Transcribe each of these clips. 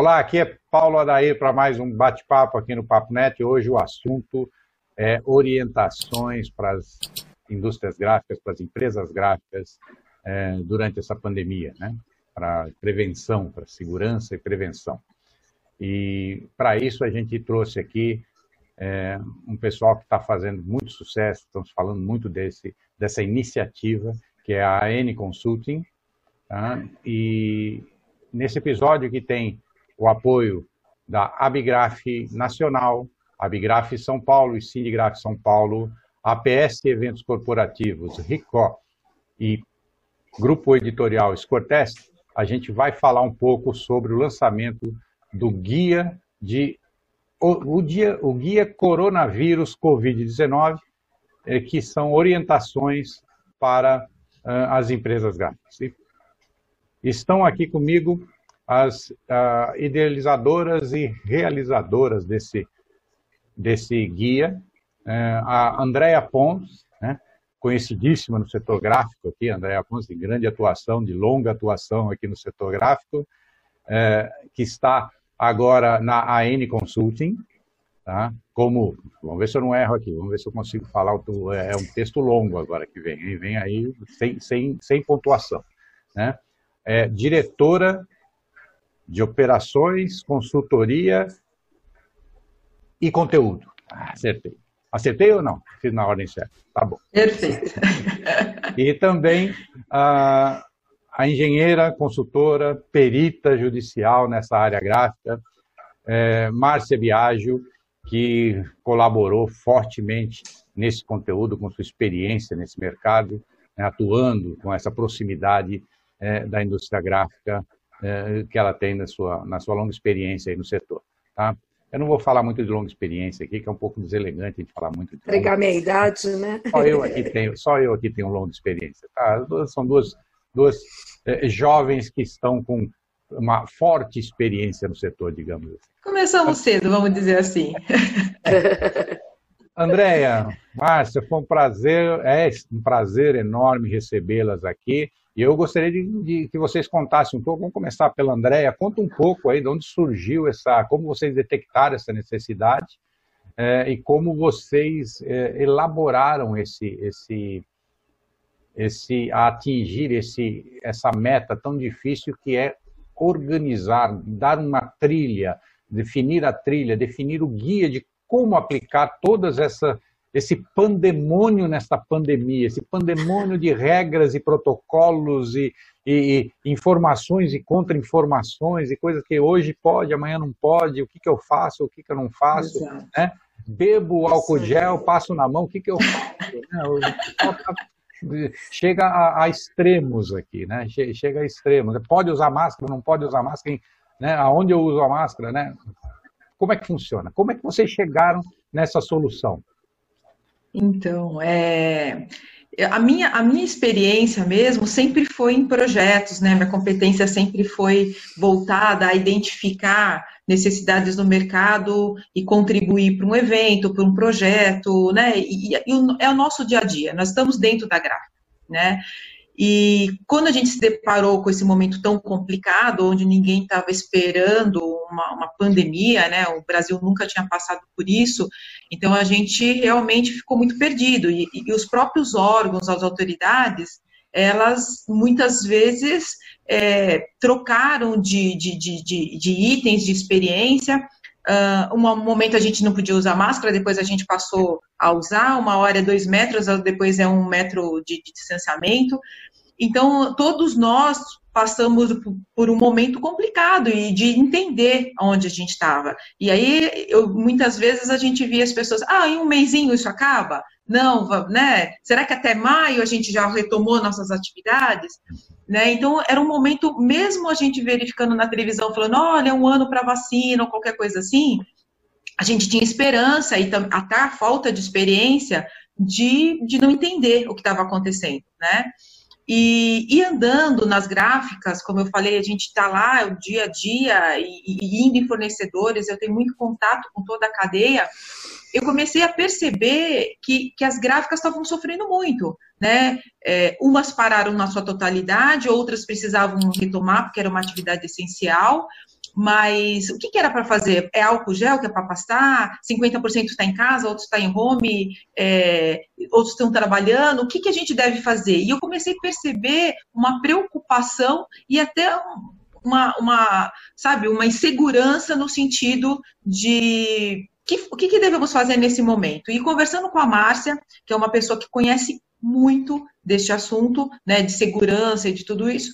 Olá, aqui é Paulo Adair para mais um bate-papo aqui no Papo Net. Hoje o assunto é orientações para as indústrias gráficas, para as empresas gráficas é, durante essa pandemia, né? Para prevenção, para segurança e prevenção. E para isso a gente trouxe aqui é, um pessoal que está fazendo muito sucesso, estamos falando muito desse, dessa iniciativa, que é a N Consulting. Tá? E nesse episódio que tem o apoio da Abigraf Nacional, Abigraf São Paulo e Sindigraf São Paulo, APS Eventos Corporativos, RICO e Grupo Editorial Scortest, a gente vai falar um pouco sobre o lançamento do guia de o, o, dia, o guia Coronavírus Covid-19, é, que são orientações para uh, as empresas gráficas. E estão aqui comigo as uh, idealizadoras e realizadoras desse, desse guia, uh, a Andrea Pons, né, conhecidíssima no setor gráfico aqui, Andrea Pons, de grande atuação, de longa atuação aqui no setor gráfico, que está agora na AN Consulting, tá? Como, vamos ver se eu não erro aqui, vamos ver se eu consigo falar, é, é um texto longo agora que vem, vem aí sem, sem, sem pontuação, né? É, diretora de operações, consultoria e conteúdo. Ah, acertei. Acertei ou não? Fiz na ordem certa. Tá bom. Perfeito. E também a, a engenheira, consultora, perita judicial nessa área gráfica, é, Márcia Biagio, que colaborou fortemente nesse conteúdo, com sua experiência nesse mercado, né, atuando com essa proximidade é, da indústria gráfica que ela tem na sua, na sua longa experiência aí no setor. Tá? Eu não vou falar muito de longa experiência aqui, que é um pouco deselegante a gente falar muito de. Entregar minha idade, né? Só eu aqui tenho, só eu aqui tenho longa experiência. Tá? São duas duas eh, jovens que estão com uma forte experiência no setor, digamos assim. Começamos cedo, vamos dizer assim. Andréia, Márcia, foi um prazer, é um prazer enorme recebê-las aqui. E eu gostaria de, de, que vocês contassem um pouco, vamos começar pela Andréia, conta um pouco aí de onde surgiu essa, como vocês detectaram essa necessidade é, e como vocês é, elaboraram esse, esse, esse, a atingir esse, essa meta tão difícil que é organizar, dar uma trilha, definir a trilha, definir o guia de como aplicar todas essa esse pandemônio nesta pandemia, esse pandemônio de regras e protocolos e, e, e informações e contra-informações e coisas que hoje pode, amanhã não pode, o que, que eu faço, o que, que eu não faço, né? bebo álcool gel, passo na mão, o que, que eu faço? Né? chega a, a, extremos aqui, né? Chega a extremos. Pode usar máscara, não pode usar máscara, né? Aonde eu uso a máscara, né? Como é que funciona? Como é que vocês chegaram nessa solução? Então, é, a minha, a minha experiência mesmo sempre foi em projetos, né? Minha competência sempre foi voltada a identificar necessidades no mercado e contribuir para um evento, para um projeto, né? E, e, é o nosso dia a dia, nós estamos dentro da gráfica, né? E quando a gente se deparou com esse momento tão complicado, onde ninguém estava esperando uma, uma, pandemia, né? O Brasil nunca tinha passado por isso, então a gente realmente ficou muito perdido. E, e os próprios órgãos, as autoridades, elas muitas vezes é, trocaram de, de, de, de, itens de experiência. Uh, um momento a gente não podia usar máscara, depois a gente passou a usar, uma hora é dois metros, depois é um metro de, de distanciamento. Então, todos nós passamos por um momento complicado e de entender onde a gente estava. E aí, eu, muitas vezes a gente via as pessoas, ah, em um mêsinho isso acaba? Não, né? Será que até maio a gente já retomou nossas atividades? Né? Então, era um momento, mesmo a gente verificando na televisão, falando, olha, um ano para vacina ou qualquer coisa assim, a gente tinha esperança e até a falta de experiência de, de não entender o que estava acontecendo, né? E, e, andando nas gráficas, como eu falei, a gente está lá o dia a dia e, e, indo em fornecedores, eu tenho muito contato com toda a cadeia. Eu comecei a perceber que, que as gráficas estavam sofrendo muito, né? É, umas pararam na sua totalidade, outras precisavam retomar porque era uma atividade essencial. Mas o que, que era para fazer? É álcool gel que é para passar? 50% está em casa, outros está em home, é, outros estão trabalhando. O que, que a gente deve fazer? E eu comecei a perceber uma preocupação e até uma, uma sabe, uma insegurança no sentido de o que, que devemos fazer nesse momento? E conversando com a Márcia, que é uma pessoa que conhece muito deste assunto, né, de segurança e de tudo isso,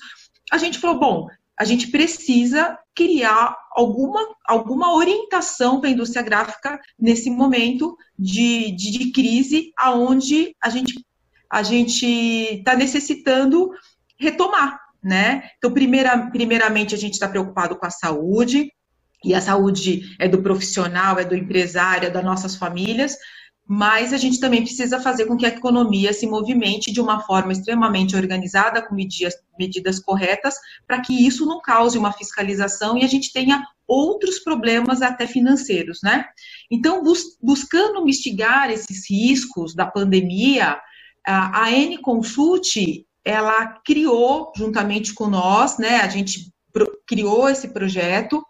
a gente falou, bom, a gente precisa criar alguma, alguma orientação para a indústria gráfica nesse momento de, de, de crise, aonde a gente a gente está necessitando retomar, né? Então, primeira, primeiramente, a gente está preocupado com a saúde, e a saúde é do profissional, é do empresário, é das nossas famílias, mas a gente também precisa fazer com que a economia se movimente de uma forma extremamente organizada, com medidas, medidas corretas, para que isso não cause uma fiscalização e a gente tenha outros problemas até financeiros, né? Então, bus buscando mitigar esses riscos da pandemia, a N Consult, ela criou, juntamente com nós, né, a gente criou esse projeto,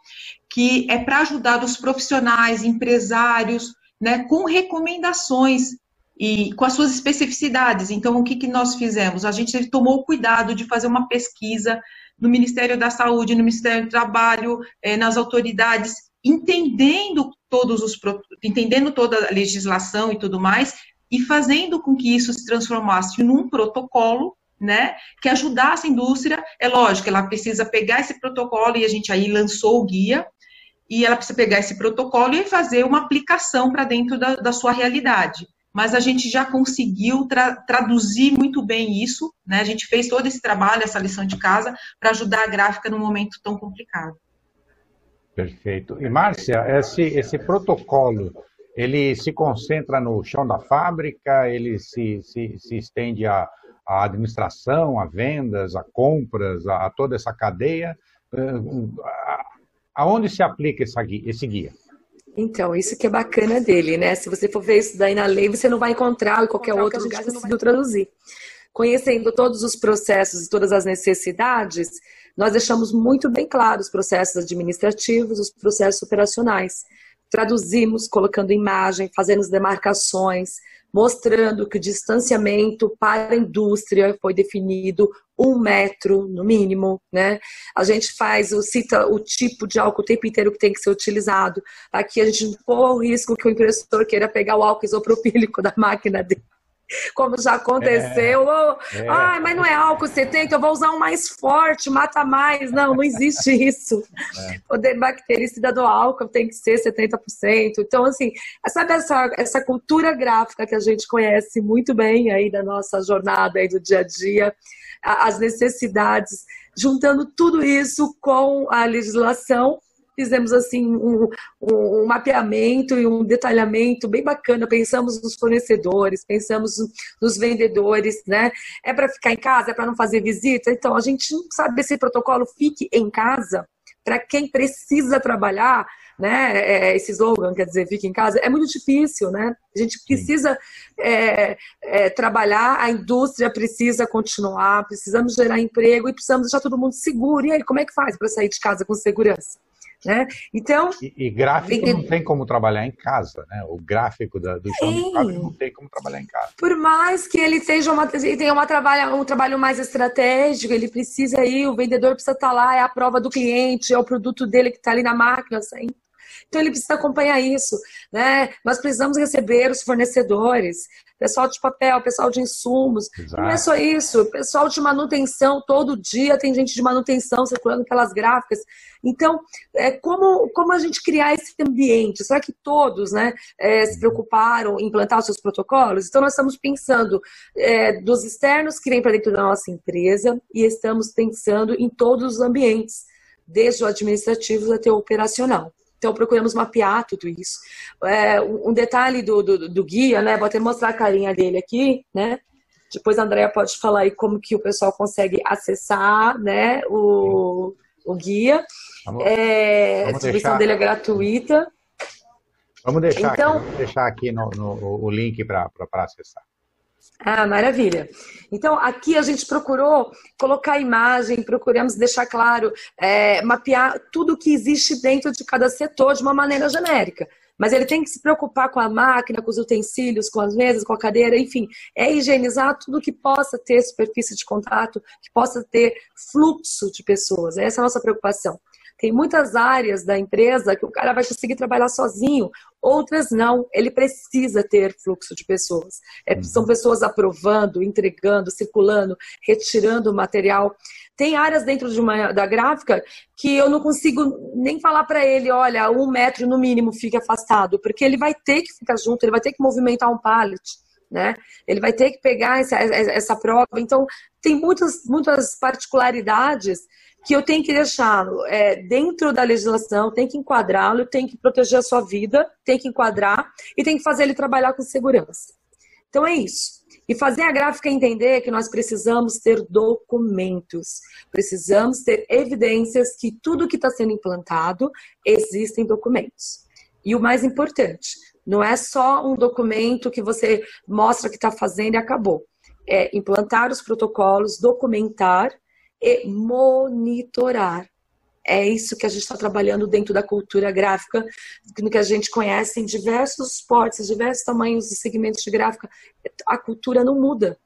que é para ajudar os profissionais, empresários, né, com recomendações e com as suas especificidades. Então, o que, que nós fizemos? A gente tomou o cuidado de fazer uma pesquisa no Ministério da Saúde, no Ministério do Trabalho, eh, nas autoridades, entendendo todos os entendendo toda a legislação e tudo mais, e fazendo com que isso se transformasse num protocolo, né, que ajudasse a indústria. É lógico, ela precisa pegar esse protocolo e a gente aí lançou o guia, e ela precisa pegar esse protocolo e fazer uma aplicação para dentro da, da, sua realidade. Mas a gente já conseguiu tra traduzir muito bem isso, né? A gente fez todo esse trabalho, essa lição de casa, para ajudar a gráfica num momento tão complicado. Perfeito. E, Márcia, esse, esse protocolo, ele se concentra no chão da fábrica, ele se, se, se estende à, administração, a vendas, a compras, a, a toda essa cadeia aonde se aplica esse guia? Então, isso que é bacana dele, né? Se você for ver isso daí na lei, você não vai encontrar em qualquer outro lugar que conseguiu traduzir. Conhecendo todos os processos e todas as necessidades, nós deixamos muito bem claro os processos administrativos, os processos operacionais. Traduzimos, colocando imagem, fazendo as demarcações, mostrando que o distanciamento para a indústria foi definido um metro no mínimo, né? A gente faz o cita o tipo de álcool o tempo inteiro que tem que ser utilizado. Aqui a gente não põe o risco que o impressor queira pegar o álcool isopropílico da máquina dele como já aconteceu. É, é. Ai, mas não é álcool 70, eu vou usar um mais forte, mata mais. Não, não existe isso. É. Poder bactericida do álcool tem que ser 70%. Então, assim, sabe essa, essa cultura gráfica que a gente conhece muito bem aí da nossa jornada aí do dia a dia, as necessidades, juntando tudo isso com a legislação fizemos assim um, um, mapeamento e um detalhamento bem bacana. Pensamos nos fornecedores, pensamos nos vendedores, né? É para ficar em casa, é para não fazer visita. Então a gente não sabe esse protocolo fique em casa para quem precisa trabalhar. Né, é, esse slogan, quer dizer, fique em casa, é muito difícil, né? A gente precisa é, é, trabalhar, a indústria precisa continuar, precisamos gerar emprego e precisamos deixar todo mundo seguro. E aí, como é que faz para sair de casa com segurança? Né? Então, e, e gráfico não tem como trabalhar em casa, né? O gráfico da, do chão de não tem como trabalhar em casa. Por mais que ele seja uma, tenha uma trabalha, um trabalho mais estratégico, ele precisa ir, o vendedor precisa estar lá, é a prova do cliente, é o produto dele que está ali na máquina, assim. Então ele precisa acompanhar isso, né? Nós precisamos receber os fornecedores, pessoal de papel, pessoal de insumos. Exato. Não é só isso, pessoal de manutenção, todo dia tem gente de manutenção circulando aquelas gráficas. Então, é, como, como a gente criar esse ambiente? Será que todos né, é, se uhum. preocuparam em implantar os seus protocolos? Então, nós estamos pensando é, dos externos que vêm para dentro da nossa empresa e estamos pensando em todos os ambientes, desde o administrativo até o operacional. Então, procuramos mapear tudo isso. É, um detalhe do, do, do, guia, né? Vou até mostrar a carinha dele aqui, né? Depois a Andrea pode falar aí como que o pessoal consegue acessar, né? O, o guia. Vamos, é, vamos a distribuição deixar... dele é gratuita. Vamos deixar então, aqui, vamos deixar aqui no, no o link para acessar. Ah, maravilha. Então, aqui a gente procurou colocar imagem, procuramos deixar claro, é, mapear tudo que existe dentro de cada setor de uma maneira genérica. Mas ele tem que se preocupar com a máquina, com os utensílios, com as mesas, com a cadeira, enfim, é higienizar tudo que possa ter superfície de contato, que possa ter fluxo de pessoas. Essa é a nossa preocupação. Tem muitas áreas da empresa que o cara vai conseguir trabalhar sozinho, outras não. Ele precisa ter fluxo de pessoas. É, uhum. são pessoas aprovando, entregando, circulando, retirando o material. Tem áreas dentro de uma, da gráfica que eu não consigo nem falar para ele, olha, um metro no mínimo fique afastado, porque ele vai ter que ficar junto, ele vai ter que movimentar um pallet. Né? Ele vai ter que pegar essa, essa prova. Então, tem muitas, muitas particularidades que eu tenho que deixá-lo é, dentro da legislação, tem que enquadrá-lo, tem que proteger a sua vida, tem que enquadrar e tem que fazer ele trabalhar com segurança. Então é isso. E fazer a gráfica entender que nós precisamos ter documentos, precisamos ter evidências que tudo que está sendo implantado existem documentos. E o mais importante, não é só um documento que você mostra que está fazendo e acabou. É implantar os protocolos, documentar e monitorar. É isso que a gente está trabalhando dentro da cultura gráfica, no que a gente conhece em diversos portes, diversos tamanhos e segmentos de gráfica. A cultura não muda.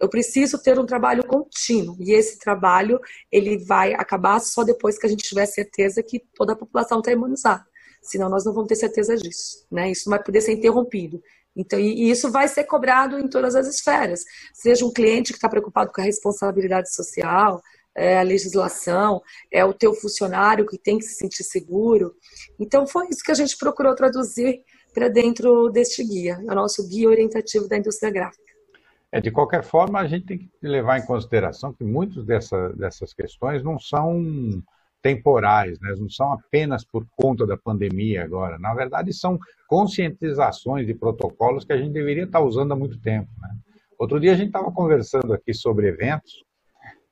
Eu preciso ter um trabalho contínuo e esse trabalho ele vai acabar só depois que a gente tiver certeza que toda a população está imunizada. Senão nós não vamos ter certeza disso, né? Isso não vai poder ser interrompido. Então, e isso vai ser cobrado em todas as esferas. Seja um cliente que está preocupado com a responsabilidade social, é a legislação, é o teu funcionário que tem que se sentir seguro. Então foi isso que a gente procurou traduzir para dentro deste guia, o nosso guia orientativo da indústria gráfica. É, de qualquer forma, a gente tem que levar em consideração que muitas dessa, dessas questões não são temporais, né? não são apenas por conta da pandemia agora. Na verdade, são conscientizações de protocolos que a gente deveria estar usando há muito tempo. Né? Outro dia a gente estava conversando aqui sobre eventos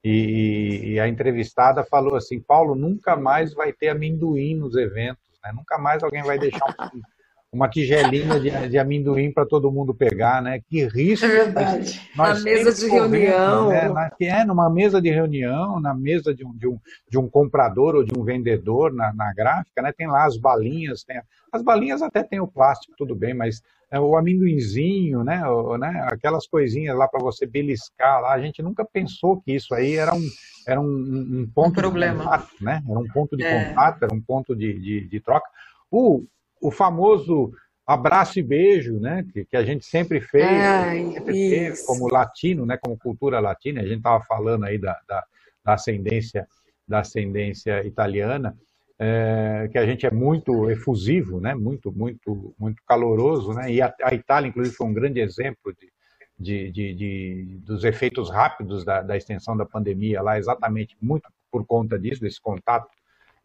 e, e, a entrevistada falou assim: Paulo, nunca mais vai ter amendoim nos eventos, né? nunca mais alguém vai deixar um, uma tigelinha de, de amendoim para todo mundo pegar, né? Que risco. É verdade. Nós na mesa de reunião. Né? Na, é, numa mesa de reunião, na mesa de um, de um, de um comprador ou de um vendedor na, na gráfica, né? Tem lá as balinhas, tem, as balinhas até tem o plástico, tudo bem, mas é, o amendoinzinho, né, o, né, aquelas coisinhas lá para você beliscar lá, a gente nunca pensou que isso aí era um, era um, um ponto um problema. de contato, né? Era um ponto de é. contato, era um ponto de, de, de, troca. O, o famoso abraço e beijo, né, que, que a gente sempre fez, Ai, sempre como latino, né, como cultura latina, a gente estava falando aí da, da, da ascendência da ascendência italiana, é, que a gente é muito efusivo, né? muito, muito, muito caloroso, né? e a, a Itália, inclusive, foi um grande exemplo de, de, de, de dos efeitos rápidos da, da, extensão da pandemia lá, exatamente muito por conta disso, desse contato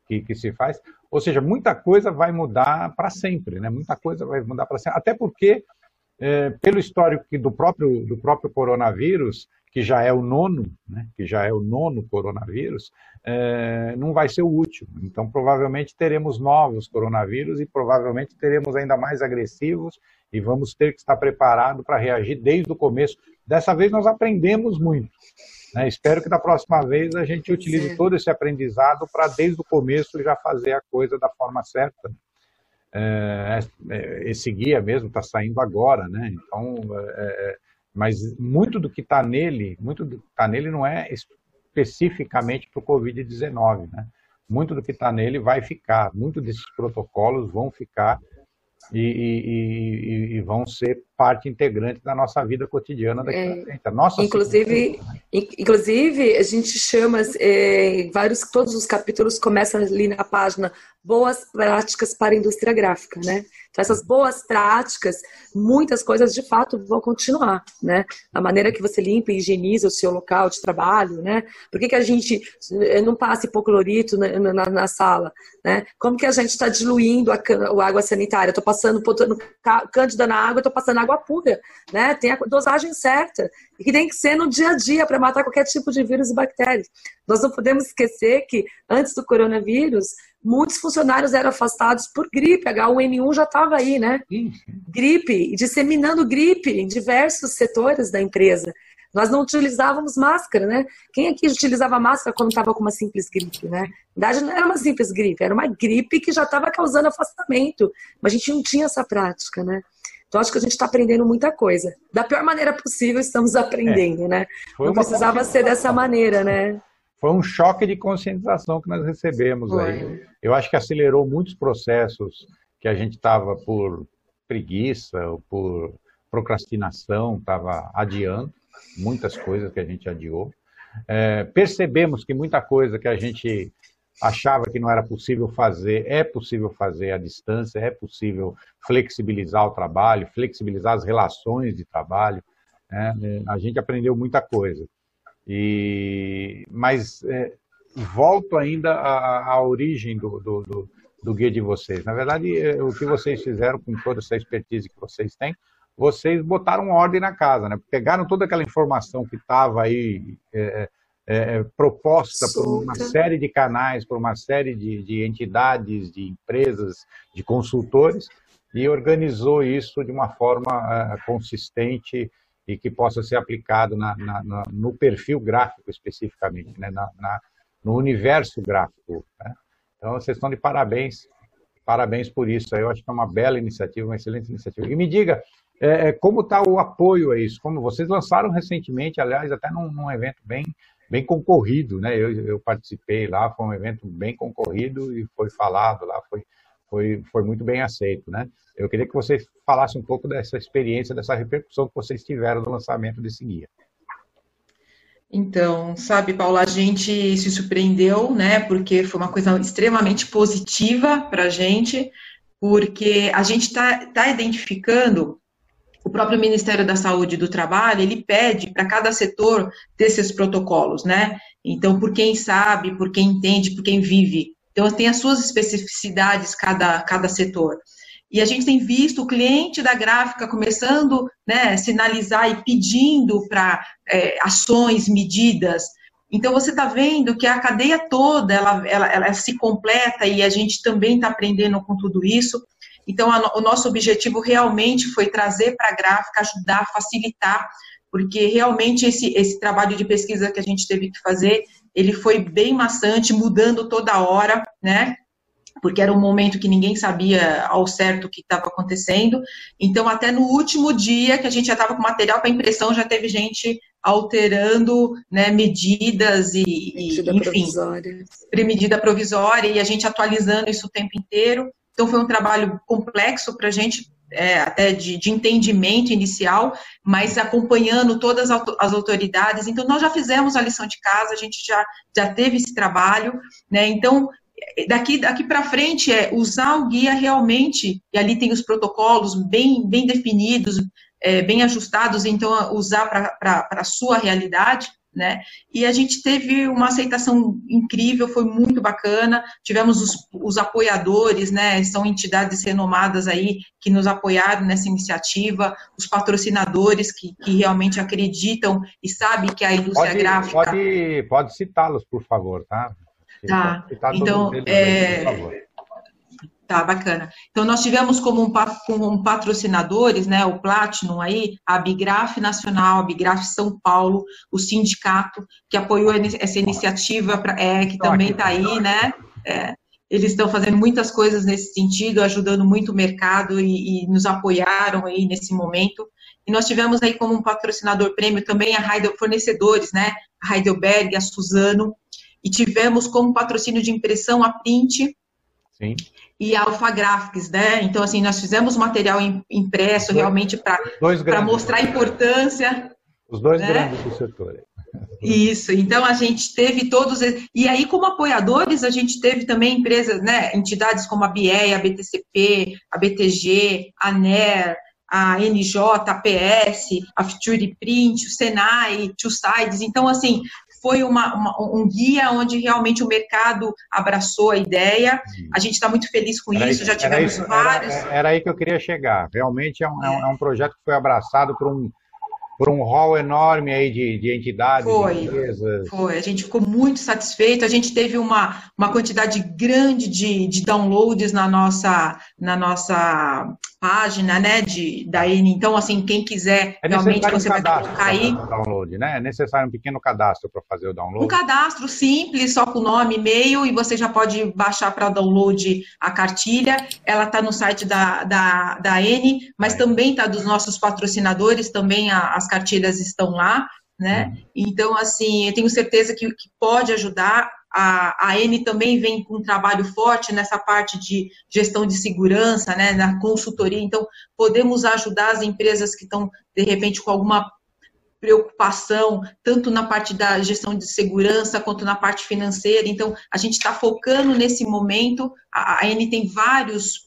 que, que se faz. Ou seja, muita coisa vai mudar para sempre, né? muita coisa vai mudar para sempre, até porque, é, pelo histórico do próprio, do próprio coronavírus, que já é o nono, né, que já é o nono coronavírus, é, não vai ser o último. Então, provavelmente teremos novos coronavírus e provavelmente teremos ainda mais agressivos e vamos ter que estar preparado para reagir desde o começo. Dessa vez nós aprendemos muito. Né? Espero que da próxima vez a gente utilize Sim. todo esse aprendizado para desde o começo já fazer a coisa da forma certa. É, é esse guia mesmo está saindo agora, né? Então é, é mas muito do que está nele, muito do que está nele não é especificamente para o Covid-19, né? Muito do que está nele vai ficar, muito desses protocolos vão ficar e, e, e, vão ser parte integrante da nossa vida cotidiana daqui é, frente. Nossa inclusive, inclusive, a gente chama é, vários, todos os capítulos começam ali na página boas práticas para a indústria gráfica, né? Então, essas boas práticas, muitas coisas de fato vão continuar, né? A maneira que você limpa e higieniza o seu local de trabalho, né? Por que, que a gente eh, não passa hipoclorito na, na, na sala, né? Como que a gente está diluindo a, a, água sanitária? Estou passando, botando cândida na água, estou passando água pura, né? Tem a dosagem certa que tem que ser no dia a dia para matar qualquer tipo de vírus e bactérias. Nós não podemos esquecer que antes do coronavírus muitos funcionários eram afastados por gripe, H1N1 já estava aí, né? Gripe, disseminando gripe em diversos setores da empresa. Nós não utilizávamos máscara, né? Quem aqui utilizava máscara quando estava com uma simples gripe, né? Na verdade, não era uma simples gripe, era uma gripe que já estava causando afastamento, mas a gente não tinha essa prática, né? Então, acho que a gente está aprendendo muita coisa. Da pior maneira possível, estamos aprendendo, é. né? Não precisava ser dessa maneira, né? Foi um choque de conscientização que nós recebemos Foi. aí. Eu acho que acelerou muitos processos que a gente estava por preguiça ou por procrastinação, estava adiando muitas coisas que a gente adiou. É, percebemos que muita coisa que a gente achava que não era possível fazer, é possível fazer à distância, é possível flexibilizar o trabalho, flexibilizar as relações de trabalho. Né? A gente aprendeu muita coisa. E, mas é, volto ainda à, à origem do, do, do, do, guia de vocês. Na verdade, é, o que vocês fizeram com toda essa expertise que vocês têm vocês botaram ordem na casa, né? Pegaram toda aquela informação que estava aí é, é, é, proposta Solta. por uma série de canais, por uma série de, de, entidades, de empresas, de consultores, e organizou isso de uma forma consistente e que possa ser aplicado na, na, na, no perfil gráfico especificamente, né? no universo gráfico. Né? Então, vocês estão de parabéns parabéns por isso. Eu acho que é uma bela iniciativa, uma excelente iniciativa. E me diga, é, é, como está o apoio a isso? Como vocês lançaram recentemente, aliás, até num, num evento bem, bem concorrido, né? Eu, eu, participei lá, foi um evento bem concorrido e foi falado lá, foi, foi, foi muito bem aceito, né? Eu queria que vocês falassem um pouco dessa experiência, dessa repercussão que vocês tiveram no lançamento desse guia. Então, sabe, Paula, a gente se surpreendeu, né? Porque foi uma coisa extremamente positiva para a gente, porque a gente está tá identificando o próprio Ministério da Saúde e do Trabalho, ele pede para cada setor ter esses protocolos, né? Então, por quem sabe, por quem entende, por quem vive. Então, tem as suas especificidades cada, cada setor. E a gente tem visto o cliente da gráfica começando né, sinalizar e pedindo para é, ações, medidas. Então, você está vendo que a cadeia toda, ela, ela, ela se completa e a gente também está aprendendo com tudo isso. Então, a, o nosso objetivo realmente foi trazer para a gráfica, ajudar, facilitar, porque realmente esse, esse trabalho de pesquisa que a gente teve que fazer, ele foi bem maçante, mudando toda hora, né? Porque era um momento que ninguém sabia ao certo o que estava acontecendo. Então, até no último dia que a gente já estava com material para impressão, já teve gente alterando né, medidas e, medida e enfim, provisória. medida provisória e a gente atualizando isso o tempo inteiro. Então, foi um trabalho complexo para a gente, é, até de, de, entendimento inicial, mas acompanhando todas as autoridades. Então, nós já fizemos a lição de casa, a gente já, já teve esse trabalho, né? Então, daqui, daqui para frente é usar o guia realmente, e ali tem os protocolos bem, bem definidos, é, bem ajustados, então usar para a sua realidade, né? E a gente teve uma aceitação incrível, foi muito bacana. Tivemos os, os, apoiadores, né? São entidades renomadas aí que nos apoiaram nessa iniciativa, os patrocinadores que, que realmente acreditam e sabem que a indústria pode, gráfica. Pode, pode citá-los, por favor, tá? Tá. Então, é... Por favor. Tá, bacana. Então, nós tivemos como, um, como patrocinadores, né, o Platinum aí, a Bigraf Nacional, a Bigraf São Paulo, o sindicato, que apoiou essa iniciativa, é, que também está aí, né, é, eles estão fazendo muitas coisas nesse sentido, ajudando muito o mercado e, e, nos apoiaram aí nesse momento. E nós tivemos aí como um patrocinador prêmio também a Heidel, fornecedores, né, a Heidelberg, a Suzano, e tivemos como patrocínio de impressão a Print, Sim e Alpha Graphics, né? Então, assim, nós fizemos material impresso dois, realmente para mostrar a importância. Os dois né? grandes do setor. Isso, então a gente teve todos. E aí, como apoiadores, a gente teve também empresas, né? Entidades como a BIE, a BTCP, a BTG, a NER, a NJ, a PS, a Future Print, o Senai, Two Sides. Então, assim, foi uma, uma, um guia onde realmente o mercado abraçou a ideia. A gente está muito feliz com era isso, já tivemos isso, vários. Era, era, aí que eu queria chegar. Realmente é um, é. é um, projeto que foi abraçado por um, por um hall enorme aí de, de entidades, foi, de empresas. Foi, a gente ficou muito satisfeito, a gente teve uma, uma quantidade grande de, de downloads na nossa, na nossa página, né, de, da N. Então, assim, quem quiser, é realmente você um vai colocar aí. Download, né? É necessário um pequeno cadastro para fazer o download. Um cadastro simples, só com nome, e-mail, e você já pode baixar para download a cartilha. Ela está no site da, da, da N, mas é. também está dos nossos patrocinadores, também a, as cartilhas estão lá, né? Uhum. Então, assim, eu tenho certeza que, que pode ajudar. A, a N também vem com um trabalho forte nessa parte de gestão de segurança, né, na consultoria. Então, podemos ajudar as empresas que estão, de repente, com alguma preocupação, tanto na parte da gestão de segurança quanto na parte financeira. Então, a gente está focando nesse momento. A, a N tem vários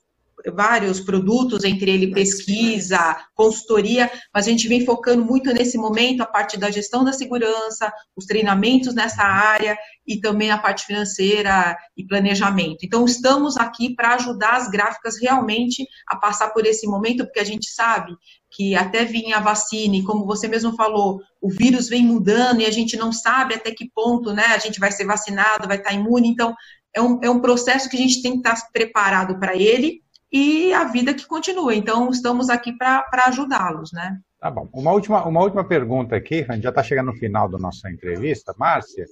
vários produtos, entre ele pesquisa, consultoria, mas a gente vem focando muito nesse momento a parte da gestão da segurança, os treinamentos nessa área e também a parte financeira e planejamento. Então, estamos aqui para ajudar as gráficas realmente a passar por esse momento, porque a gente sabe que até vir a vacina, e como você mesmo falou, o vírus vem mudando e a gente não sabe até que ponto né, a gente vai ser vacinado, vai estar imune, então é um, é um processo que a gente tem que estar preparado para ele e a vida que continua. Então, estamos aqui para ajudá-los, né? Tá bom. Uma última, uma última pergunta aqui, a gente já está chegando no final da nossa entrevista. Márcia,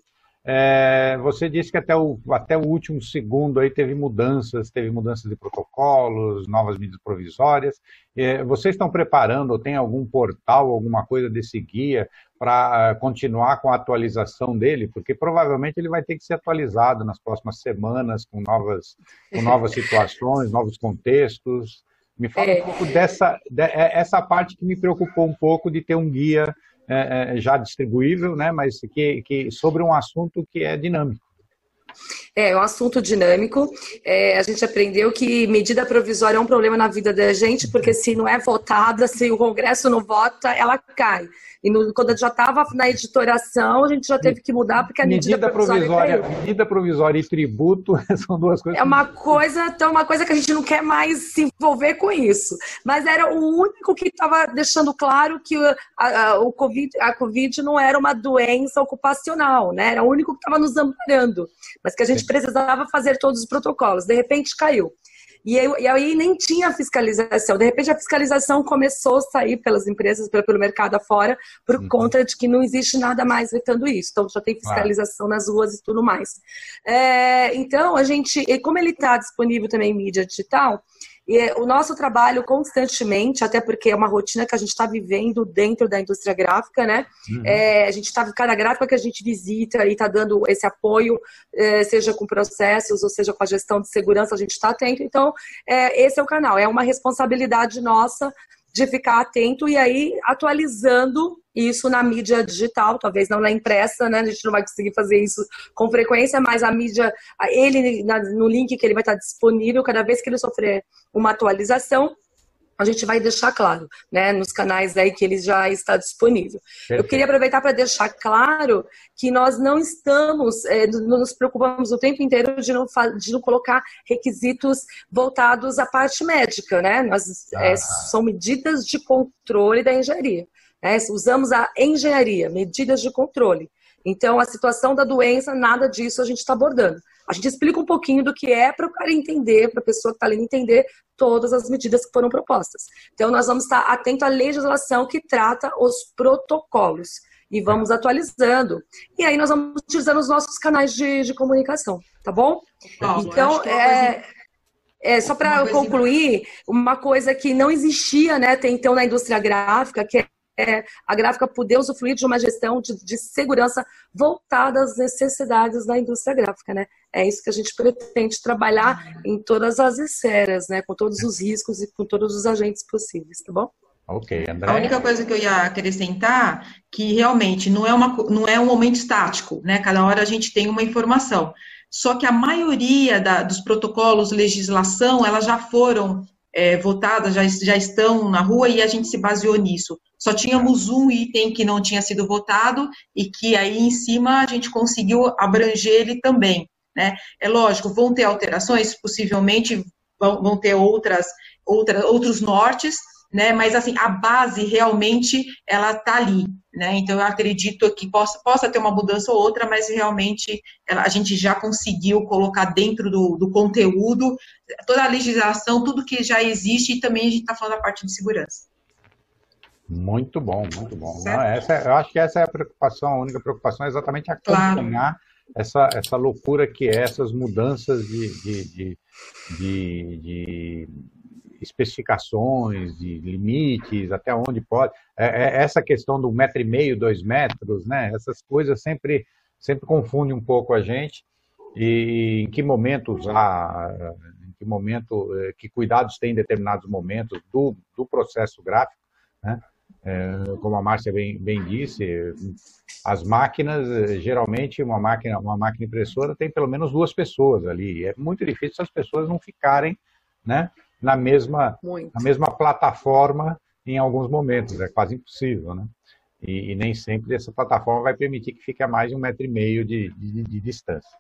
é, você disse que até o, até o último segundo aí teve mudanças, teve mudanças de protocolos, novas medidas provisórias. É, vocês estão preparando ou tem algum portal, alguma coisa desse guia para uh, continuar com a atualização dele? Porque provavelmente ele vai ter que ser atualizado nas próximas semanas com novas, com novas situações, novos contextos. Me fala é. um pouco dessa de, é, essa parte que me preocupou um pouco de ter um guia é, já distribuível, né, mas que, que sobre um assunto que é dinâmico. É, é um assunto dinâmico. É, a gente aprendeu que medida provisória é um problema na vida da gente, porque se não é votada, se o Congresso não vota, ela cai. E no, quando já estava na editoração, a gente já teve que mudar porque a medida, medida provisória, provisória medida provisória e tributo são duas coisas. É uma coisa, então uma coisa que a gente não quer mais se envolver com isso. Mas era o único que estava deixando claro que a, a, o COVID, a COVID não era uma doença ocupacional, né? Era o único que estava nos amparando, mas que a gente precisava fazer todos os protocolos. De repente caiu. E, eu, e aí nem tinha fiscalização. De repente a fiscalização começou a sair pelas empresas, pelo, mercado afora, por uhum. conta de que não existe nada mais vetando isso. Então já tem fiscalização nas ruas e tudo mais. É, então a gente, como ele está disponível também em mídia digital, e é, o nosso trabalho constantemente, até porque é uma rotina que a gente está vivendo dentro da indústria gráfica, né? Uhum. É, a gente está, cada gráfica que a gente visita e está dando esse apoio, é, seja com processos ou seja com a gestão de segurança, a gente está atento. Então, é, esse é o canal, é uma responsabilidade nossa de ficar atento e aí atualizando isso na mídia digital, talvez não na impressa, né? A gente não vai conseguir fazer isso com frequência, mas a mídia, ele no link que ele vai estar disponível, cada vez que ele sofrer uma atualização, a gente vai deixar claro, né, nos canais aí que ele já está disponível. Perfeito. Eu queria aproveitar para deixar claro que nós não estamos, é, nos preocupamos o tempo inteiro de não, de não colocar requisitos voltados à parte médica, né? Nós, é, ah. é, são medidas de controle da engenharia. Né? Usamos a engenharia, medidas de controle. Então, a situação da doença, nada disso a gente está abordando. A gente explica um pouquinho do que é para o cara entender, para a pessoa que está ali entender todas as medidas que foram propostas. Então, nós vamos estar atento à legislação que trata os protocolos e vamos atualizando. E aí nós vamos utilizando os nossos canais de, de comunicação, tá bom? então, é, é, só para concluir, uma coisa que não existia né, até então na indústria gráfica, que é a gráfica poder usufruir de uma gestão de, de, segurança voltada às necessidades da indústria gráfica, né? É isso que a gente pretende trabalhar em todas as esferas, né? Com todos os riscos e com todos os agentes possíveis, tá bom? Ok, André. A única coisa que eu ia acrescentar que realmente não é, uma, não é um momento estático, né? Cada hora a gente tem uma informação. Só que a maioria da, dos protocolos, legislação, elas já foram é, votadas, já, já estão na rua e a gente se baseou nisso. Só tínhamos um item que não tinha sido votado e que aí em cima a gente conseguiu abranger ele também. Né? É lógico, vão ter alterações, possivelmente vão, vão ter outras, outras, outros nortes, né? Mas assim, a base realmente ela está ali, né? Então eu acredito que possa, possa ter uma mudança ou outra, mas realmente ela, a gente já conseguiu colocar dentro do, do, conteúdo toda a legislação, tudo que já existe e também a gente está falando da parte de segurança. Muito bom, muito bom. Não, essa, eu acho que essa é a preocupação, a única preocupação é exatamente acompanhar claro. essa, essa loucura que é essas mudanças de, de, de, de, de especificações, de limites, até onde pode. É, é, essa questão do metro e meio, dois metros, né? Essas coisas sempre, sempre confundem um pouco a gente. E em que momento usar, em que momento, eh, que cuidados tem em determinados momentos do, do processo gráfico, né? É, como a Márcia bem, bem, disse, as máquinas, geralmente uma máquina, uma máquina impressora tem pelo menos duas pessoas ali. É muito difícil as pessoas não ficarem né, na, mesma, na mesma plataforma em alguns momentos. É quase impossível. Né? E, e, nem sempre essa plataforma vai permitir que fique a mais de um metro e meio de, de, de distância.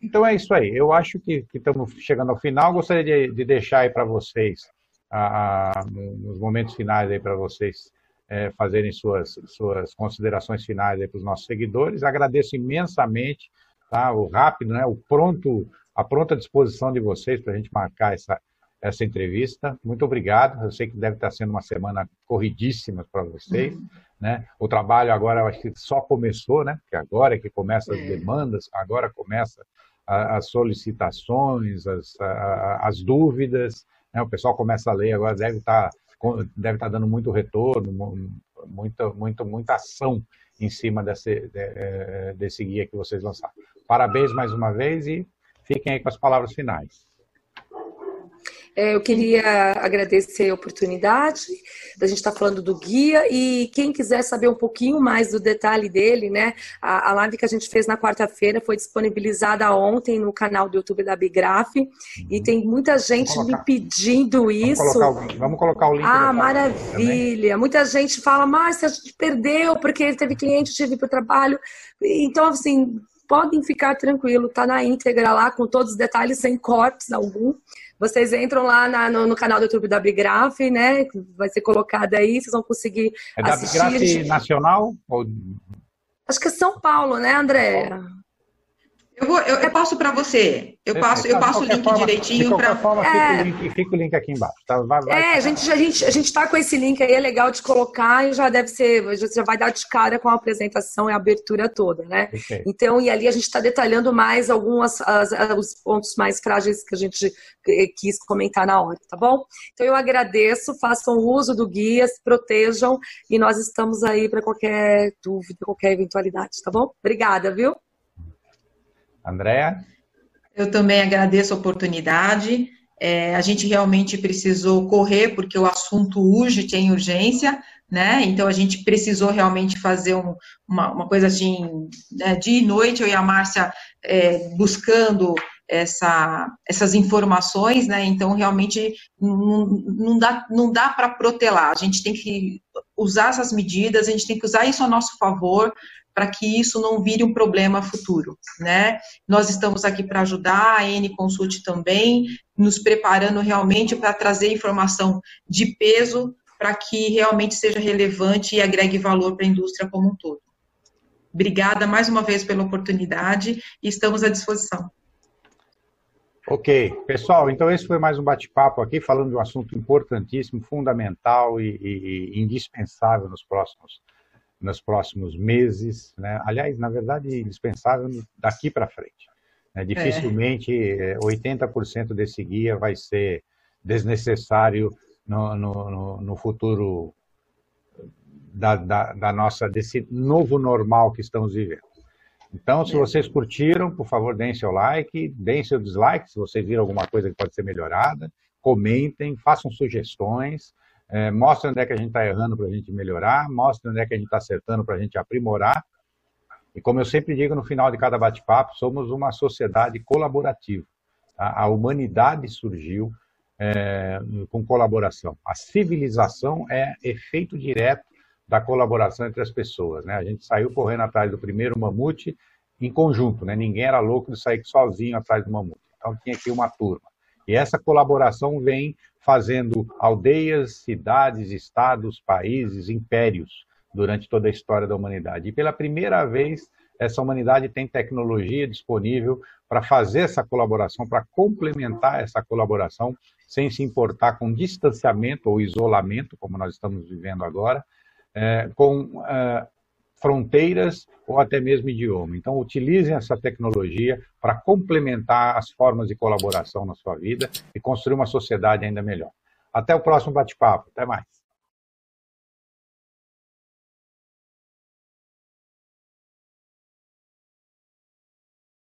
Então é isso aí. Eu acho que, que estamos chegando ao final. Gostaria de, de deixar aí para vocês a, a, nos momentos finais aí para vocês é, fazerem suas, suas considerações finais aí para os nossos seguidores. Agradeço imensamente tá, o rápido, né, o pronto, a pronta disposição de vocês para a gente marcar essa, essa entrevista. Muito obrigado. Eu sei que deve estar sendo uma semana corridíssima para vocês. Uhum. Né? O trabalho agora eu acho que só começou, né? Porque agora é que começa as demandas, agora começa as solicitações, as, as dúvidas, né? O pessoal começa a ler agora, deve estar, tá, deve tá dando muito retorno, muita, muita, muita ação em cima desse, é, desse guia que vocês lançaram. Parabéns mais uma vez e fiquem aí com as palavras finais. É, eu queria agradecer a oportunidade da gente estar tá falando do guia e quem quiser saber um pouquinho mais do detalhe dele, né? A, a live que a gente fez na quarta-feira foi disponibilizada ontem no canal do YouTube da Bigraf uhum. e tem muita gente me pedindo isso. Vamos colocar, vamos colocar o link. Ah, maravilha! Muita gente fala, mas a gente perdeu porque teve cliente, tive para o trabalho. Então, assim, podem ficar tranquilo, tá na íntegra lá com todos os detalhes, sem cortes algum. Vocês entram lá na, no, no, canal do YouTube da Bigraf, né? Vai ser colocado aí, vocês vão conseguir é assistir. É da Bigraf Nacional? Ou... Acho que é São Paulo, né, André? Eu, vou, eu, eu passo para você. Eu passo, eu passo o link forma, direitinho para. É... Fica, o link, fica o link aqui embaixo. Tá? Vai, vai, é, a gente, a gente, a gente está com esse link aí, é legal de colocar e já deve ser, já vai dar de cara com a apresentação e a abertura toda, né? Okay. Então, e ali a gente está detalhando mais alguns os pontos mais frágeis que a gente quis comentar na hora, tá bom? Então eu agradeço, façam uso do guia, se protejam e nós estamos aí para qualquer dúvida, qualquer eventualidade, tá bom? Obrigada, viu? Andréa? Eu também agradeço a oportunidade. É, a gente realmente precisou correr, porque o assunto urge, tem urgência, né? Então a gente precisou realmente fazer um, uma, uma, coisa assim, né? dia e noite, eu e a Márcia é, buscando essa, essas informações, né? Então realmente não, não dá, não dá para protelar, a gente tem que usar essas medidas, a gente tem que usar isso a nosso favor, para que isso não vire um problema futuro, né? Nós estamos aqui para ajudar, a N Consult também, nos preparando realmente para trazer informação de peso para que realmente seja relevante e agregue valor para a indústria como um todo. Obrigada mais uma vez pela oportunidade e estamos à disposição. Ok, pessoal, então esse foi mais um bate-papo aqui, falando de um assunto importantíssimo, fundamental e, e, e indispensável nos próximos nos próximos meses, né? aliás, na verdade, indispensável daqui para frente. Né? Dificilmente é. 80% eh, desse guia vai ser desnecessário no, no, no futuro da, da, da, nossa, desse novo normal que estamos vivendo. Então, se é. vocês curtiram, por favor, deem seu like, deem seu dislike, se vocês viram alguma coisa que pode ser melhorada, comentem, façam sugestões, é, mostra onde é que a gente está errando para a gente melhorar, mostra onde é que a gente está acertando para a gente aprimorar. E como eu sempre digo no final de cada bate-papo, somos uma sociedade colaborativa. A, a humanidade surgiu é, com colaboração. A civilização é efeito direto da colaboração entre as pessoas. Né? A gente saiu correndo atrás do primeiro mamute em conjunto, né? ninguém era louco de sair sozinho atrás do mamute. Então tinha aqui uma turma. E essa colaboração vem fazendo aldeias, cidades, estados, países, impérios durante toda a história da humanidade. E pela primeira vez, essa humanidade tem tecnologia disponível para fazer essa colaboração, para complementar essa colaboração, sem se importar com distanciamento ou isolamento, como nós estamos vivendo agora, é, com é, fronteiras ou até mesmo idioma. Então, utilizem essa tecnologia para complementar as formas de colaboração na sua vida e construir uma sociedade ainda melhor. Até o próximo bate-papo. Até mais.